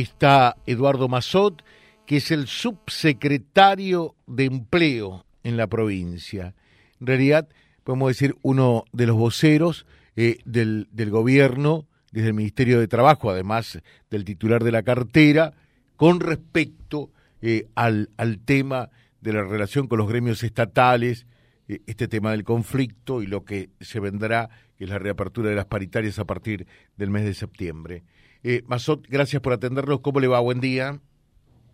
está Eduardo Mazot, que es el subsecretario de Empleo en la provincia. En realidad, podemos decir, uno de los voceros eh, del, del gobierno, desde el Ministerio de Trabajo, además del titular de la cartera, con respecto eh, al, al tema de la relación con los gremios estatales, eh, este tema del conflicto y lo que se vendrá, que es la reapertura de las paritarias a partir del mes de septiembre. Eh, Mazot, gracias por atendernos. ¿Cómo le va? Buen día.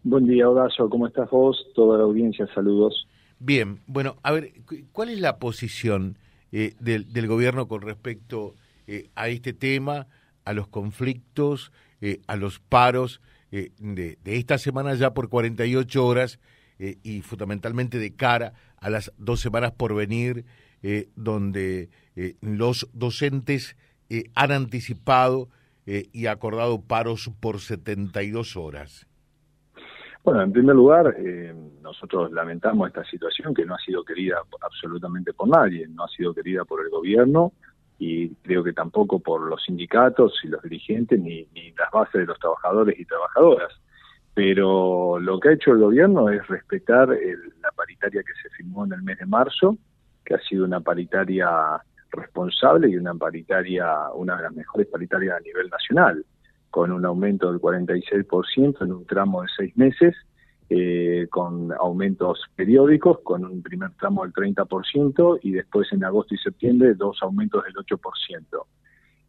Buen día, Horacio. ¿Cómo estás vos? Toda la audiencia, saludos. Bien, bueno, a ver, ¿cuál es la posición eh, del, del, gobierno con respecto eh, a este tema, a los conflictos, eh, a los paros de, de, esta semana ya por 48 horas y fundamentalmente de cara a las dos semanas por venir, donde los docentes han anticipado y acordado paros por 72 horas? Bueno, en primer lugar, eh, nosotros lamentamos esta situación que no ha sido querida absolutamente por nadie, no ha sido querida por el gobierno y creo que tampoco por los sindicatos y los dirigentes ni, ni las bases de los trabajadores y trabajadoras. Pero lo que ha hecho el gobierno es respetar el, la paritaria que se firmó en el mes de marzo, que ha sido una paritaria responsable y una paritaria, una de las mejores paritarias a nivel nacional con un aumento del 46% en un tramo de seis meses, eh, con aumentos periódicos, con un primer tramo del 30% y después en agosto y septiembre dos aumentos del 8%.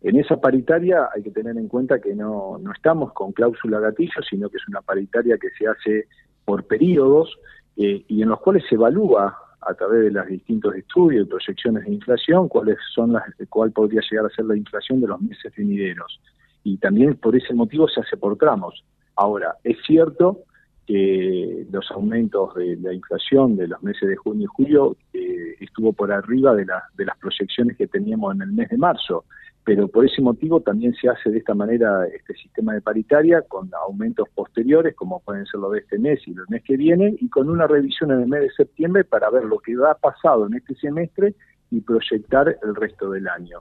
En esa paritaria hay que tener en cuenta que no, no estamos con cláusula gatillo, sino que es una paritaria que se hace por periodos eh, y en los cuales se evalúa a través de los distintos estudios y proyecciones de inflación cuáles son las, cuál podría llegar a ser la inflación de los meses venideros y también por ese motivo se hace por tramos. Ahora, es cierto que los aumentos de la inflación de los meses de junio y julio eh, estuvo por arriba de, la, de las proyecciones que teníamos en el mes de marzo, pero por ese motivo también se hace de esta manera este sistema de paritaria con aumentos posteriores, como pueden ser los de este mes y los mes que viene, y con una revisión en el mes de septiembre para ver lo que ha pasado en este semestre y proyectar el resto del año.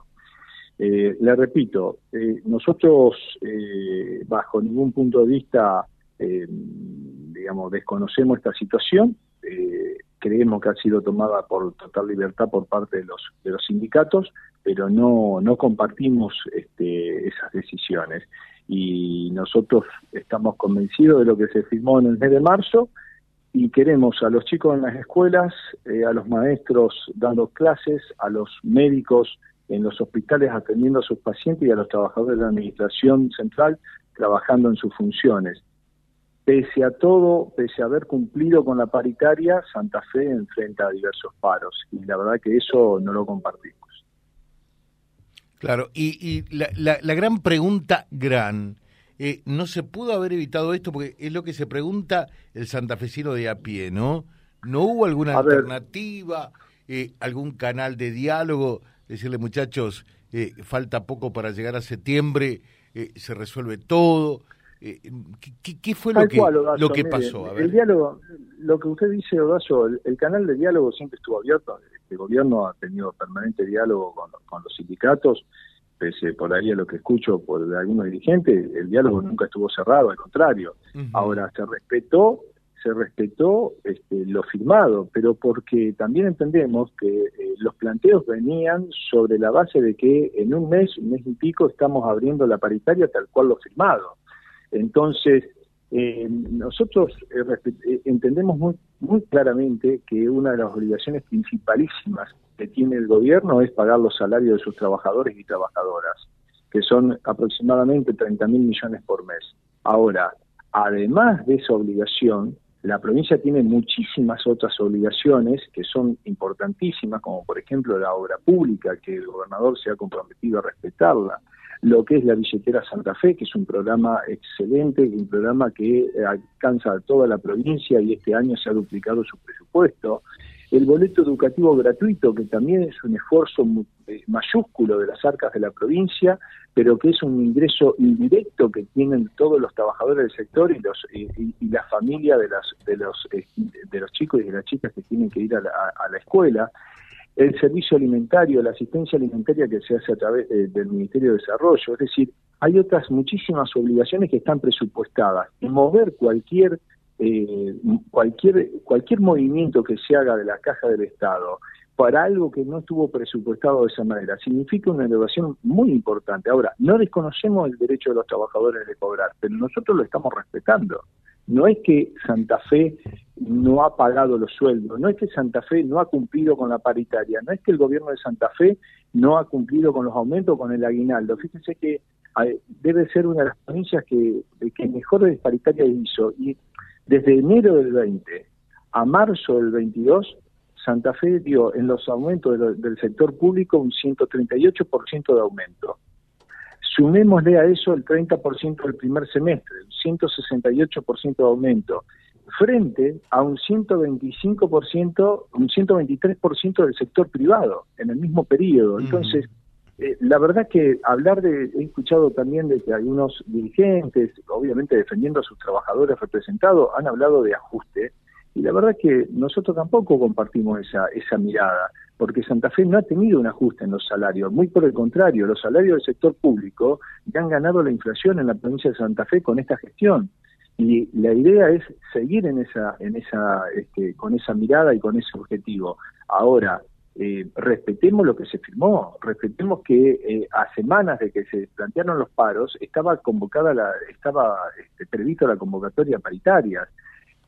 Eh, le repito, eh, nosotros eh, bajo ningún punto de vista, digamos, desconocemos esta situación, eh, creemos que ha sido tomada por total libertad por parte de los, de los sindicatos, pero no, no compartimos este, esas decisiones. Y nosotros estamos convencidos de lo que se firmó en el mes de marzo y queremos a los chicos en las escuelas, eh, a los maestros dando clases, a los médicos en los hospitales atendiendo a sus pacientes y a los trabajadores de la Administración Central trabajando en sus funciones. Pese a todo, pese a haber cumplido con la paritaria, Santa Fe enfrenta a diversos paros y la verdad que eso no lo compartimos. Claro, y, y la, la, la, gran pregunta gran, eh, no se pudo haber evitado esto porque es lo que se pregunta el santafesino de a pie, ¿no? ¿No hubo alguna a alternativa, eh, algún canal de diálogo? decirle muchachos, eh, falta poco para llegar a septiembre, eh, se resuelve todo. Eh, ¿qué, ¿qué, fue lo que, cual, lo que pasó? A ver. El diálogo, lo que usted dice, Horacio, el, el, canal de diálogo siempre estuvo abierto. El gobierno ha tenido permanente diálogo con, con los sindicatos, pese por ahí a lo que escucho por algunos dirigentes, el diálogo nunca estuvo cerrado, al contrario. Uh -huh. Ahora se respetó se respetó este, lo firmado, pero porque también entendemos que eh, los planteos venían sobre la base de que en un mes, un mes y pico, estamos abriendo la paritaria tal cual lo firmado. Entonces, eh, nosotros eh, entendemos muy, muy claramente que una de las obligaciones principalísimas que tiene el gobierno es pagar los salarios de sus trabajadores y trabajadoras, que son aproximadamente 30 mil millones por mes. Ahora, además de esa obligación, la provincia tiene muchísimas otras obligaciones que son importantísimas, como por ejemplo la obra pública, que el gobernador se ha comprometido a respetarla, lo que es la billetera Santa Fe, que es un programa excelente, un programa que alcanza a toda la provincia y este año se ha duplicado su presupuesto, el boleto educativo gratuito, que también es un esfuerzo mayúsculo de las arcas de la provincia, pero que es un ingreso indirecto que tienen todos los trabajadores del sector y los y, y la familia de los de los de los chicos y de las chicas que tienen que ir a la escuela el servicio alimentario, la asistencia alimentaria que se hace a través del Ministerio de Desarrollo. Es decir, hay otras muchísimas obligaciones que están presupuestadas. Y mover cualquier, eh, cualquier, cualquier movimiento que se haga de la caja del Estado para algo que no estuvo presupuestado de esa manera significa una elevación muy importante. Ahora, no desconocemos el derecho de los trabajadores de cobrar, pero nosotros lo estamos respetando. No es que Santa Fe no ha pagado los sueldos, no es que Santa Fe no ha cumplido con la paritaria, no es que el gobierno de Santa Fe no ha cumplido con los aumentos, con el aguinaldo. Fíjense que debe ser una de las provincias que, que mejor paritaria hizo. Y desde enero del 20 a marzo del 22, Santa Fe dio en los aumentos del sector público un 138% de aumento. Sumémosle a eso el 30% del primer semestre, un 168% de aumento, frente a un 125%, un 123% del sector privado en el mismo periodo. Entonces, eh, la verdad que hablar de, he escuchado también de que algunos dirigentes, obviamente defendiendo a sus trabajadores representados, han hablado de ajuste, y la verdad que nosotros tampoco compartimos esa, esa mirada porque Santa Fe no ha tenido un ajuste en los salarios, muy por el contrario, los salarios del sector público ya han ganado la inflación en la provincia de Santa Fe con esta gestión. Y la idea es seguir en esa, en esa, este, con esa mirada y con ese objetivo. Ahora, eh, respetemos lo que se firmó, respetemos que eh, a semanas de que se plantearon los paros estaba convocada la, estaba este, prevista la convocatoria paritaria.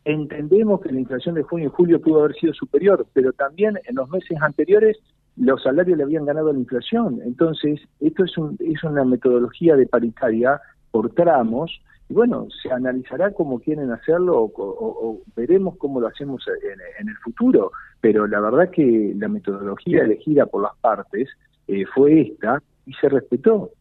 Entendemos que la inflación de junio y julio pudo haber sido superior, pero también en los meses anteriores los salarios le habían ganado a la inflación. Entonces, esto es, un, es una metodología de paritaria por tramos, y bueno, se analizará cómo quieren hacerlo o, veremos cómo lo hacemos en, el futuro, pero la verdad que la metodología elegida por las partes eh, fue esta y se respetó.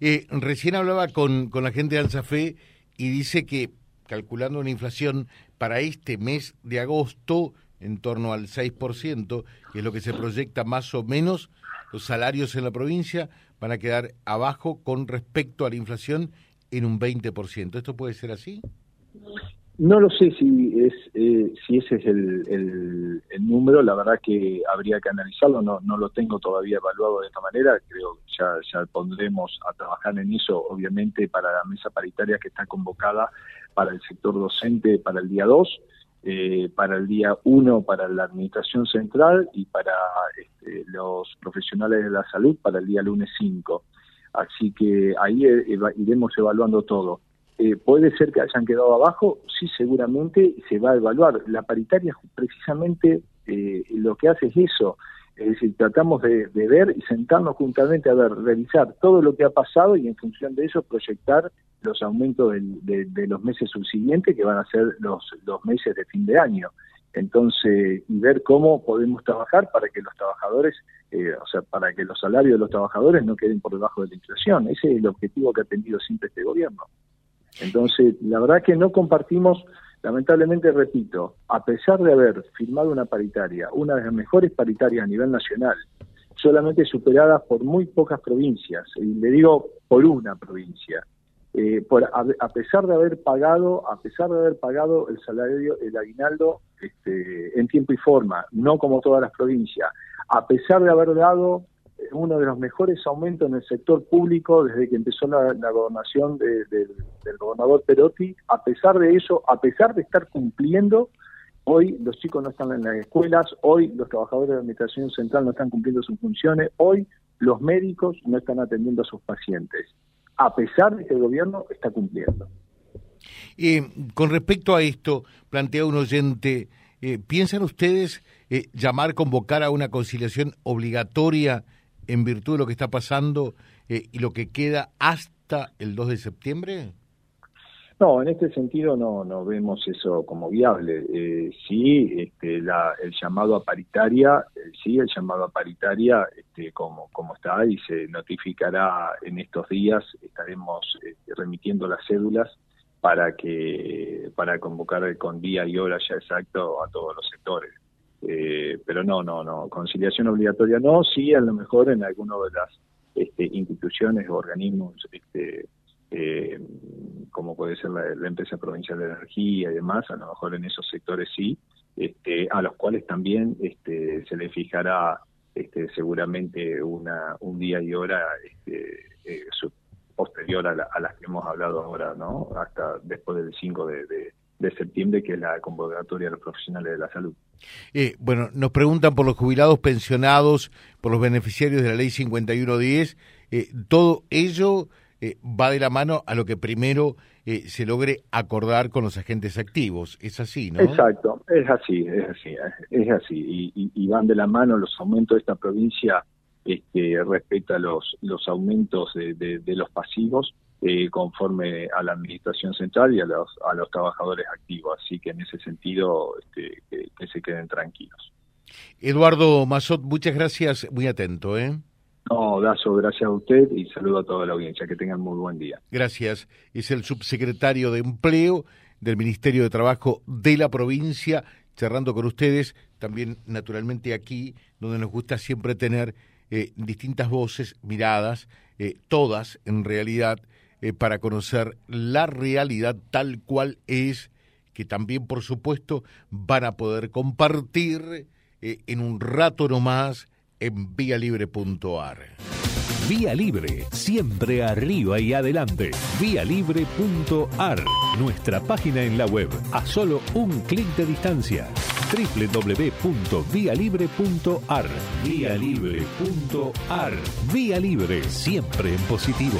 eh, recién hablaba con, con la gente de Alzafé y dice que calculando una inflación para este mes de agosto en torno al 6%, que es lo que se proyecta más o menos, los salarios en la provincia van a quedar abajo con respecto a la inflación en un 20%. ¿Esto puede ser así? No lo sé si es eh, si ese es el, el, número, la verdad que habría que analizarlo, no, no lo tengo todavía evaluado de esta manera, creo que ya pondremos a trabajar en eso, obviamente, para la mesa paritaria que está convocada para el sector docente para el día 2, eh, para el día 1 para la Administración Central y para este, los profesionales de la salud para el día lunes 5. Así que ahí eh, iremos evaluando todo. Eh, ¿Puede ser que hayan quedado abajo? Sí, seguramente se va a evaluar. La paritaria precisamente eh, lo que hace es eso. Es decir, tratamos de, ver y sentarnos juntamente a ver, revisar todo lo que ha pasado y en función de eso proyectar los aumentos de, los meses subsiguientes que van a ser los, los meses de fin de año. Entonces, y ver cómo podemos trabajar para que los trabajadores, eh, o sea, para que los salarios de los trabajadores no queden por debajo de la inflación. Ese es el objetivo que ha tenido siempre este gobierno. Entonces, la verdad que no compartimos, lamentablemente, repito, a pesar de haber firmado una paritaria, una de las mejores paritarias a nivel nacional, solamente superada por muy pocas provincias, y le digo por una provincia, eh, por, a, pesar de haber pagado, a pesar de haber pagado el salario, el aguinaldo este, en tiempo y forma, no como todas las provincias, a pesar de haber dado uno de los mejores aumentos en el sector público desde que empezó la, gobernación del gobernador Perotti. A pesar de eso, a pesar de estar cumpliendo, hoy los chicos no están en las escuelas, hoy los trabajadores de la Administración Central no están cumpliendo sus funciones, hoy los médicos no están atendiendo a sus pacientes, a pesar de que el gobierno está cumpliendo. Con respecto a esto, plantea un oyente, eh, ¿piensan ustedes eh, llamar, convocar a una conciliación obligatoria en virtud de lo que está pasando eh, y lo que queda hasta el 2 de septiembre? No, en este sentido no, no vemos eso como viable. Eh, sí, este, la, el llamado a paritaria, eh, sí, el llamado a paritaria, este, como, como está y se notificará en estos días, estaremos este, remitiendo las cédulas para que para convocar con día y hora ya exacto a todos los sectores. Eh, pero no, no, no, conciliación obligatoria no, sí, a lo mejor en alguna de las este, instituciones o organismos, este, eh, como puede ser la, empresa provincial de energía y demás, a lo mejor en esos sectores sí, este, a los cuales también se les fijará seguramente una, un día y hora eh, posterior a, las que hemos hablado ahora, ¿no? Hasta después del 5 de, septiembre, que es la convocatoria de los profesionales de la salud. Eh, bueno, nos preguntan por los jubilados pensionados, por los beneficiarios de la ley 5110. Eh, todo ello eh, va de la mano a lo que primero eh, se logre acordar con los agentes activos. Es así, ¿no? Exacto, es así, es así, es así. Y, van de la mano los aumentos de esta provincia este, respecto a los, los aumentos de, los pasivos eh, conforme a la administración central y a los, a los trabajadores activos. Así que en ese sentido, este, que, se queden tranquilos. Eduardo Mazot, muchas gracias, muy atento, ¿eh? No, Dazo, gracias a usted y saludo a toda la audiencia. Que tengan muy buen día. Gracias. Es el subsecretario de Empleo del Ministerio de Trabajo de la provincia, cerrando con ustedes, también naturalmente aquí, donde nos gusta siempre tener eh, distintas voces, miradas, eh, todas en realidad, eh, para conocer la realidad tal cual es, que también, por supuesto, van a poder compartir en un rato nomás en vialibre.ar. Vía Libre, siempre arriba y adelante. Vialibre.ar, nuestra página en la web, a solo un clic de distancia. www.vialibre.ar. Vialibre.ar. Vía Libre, siempre en positivo.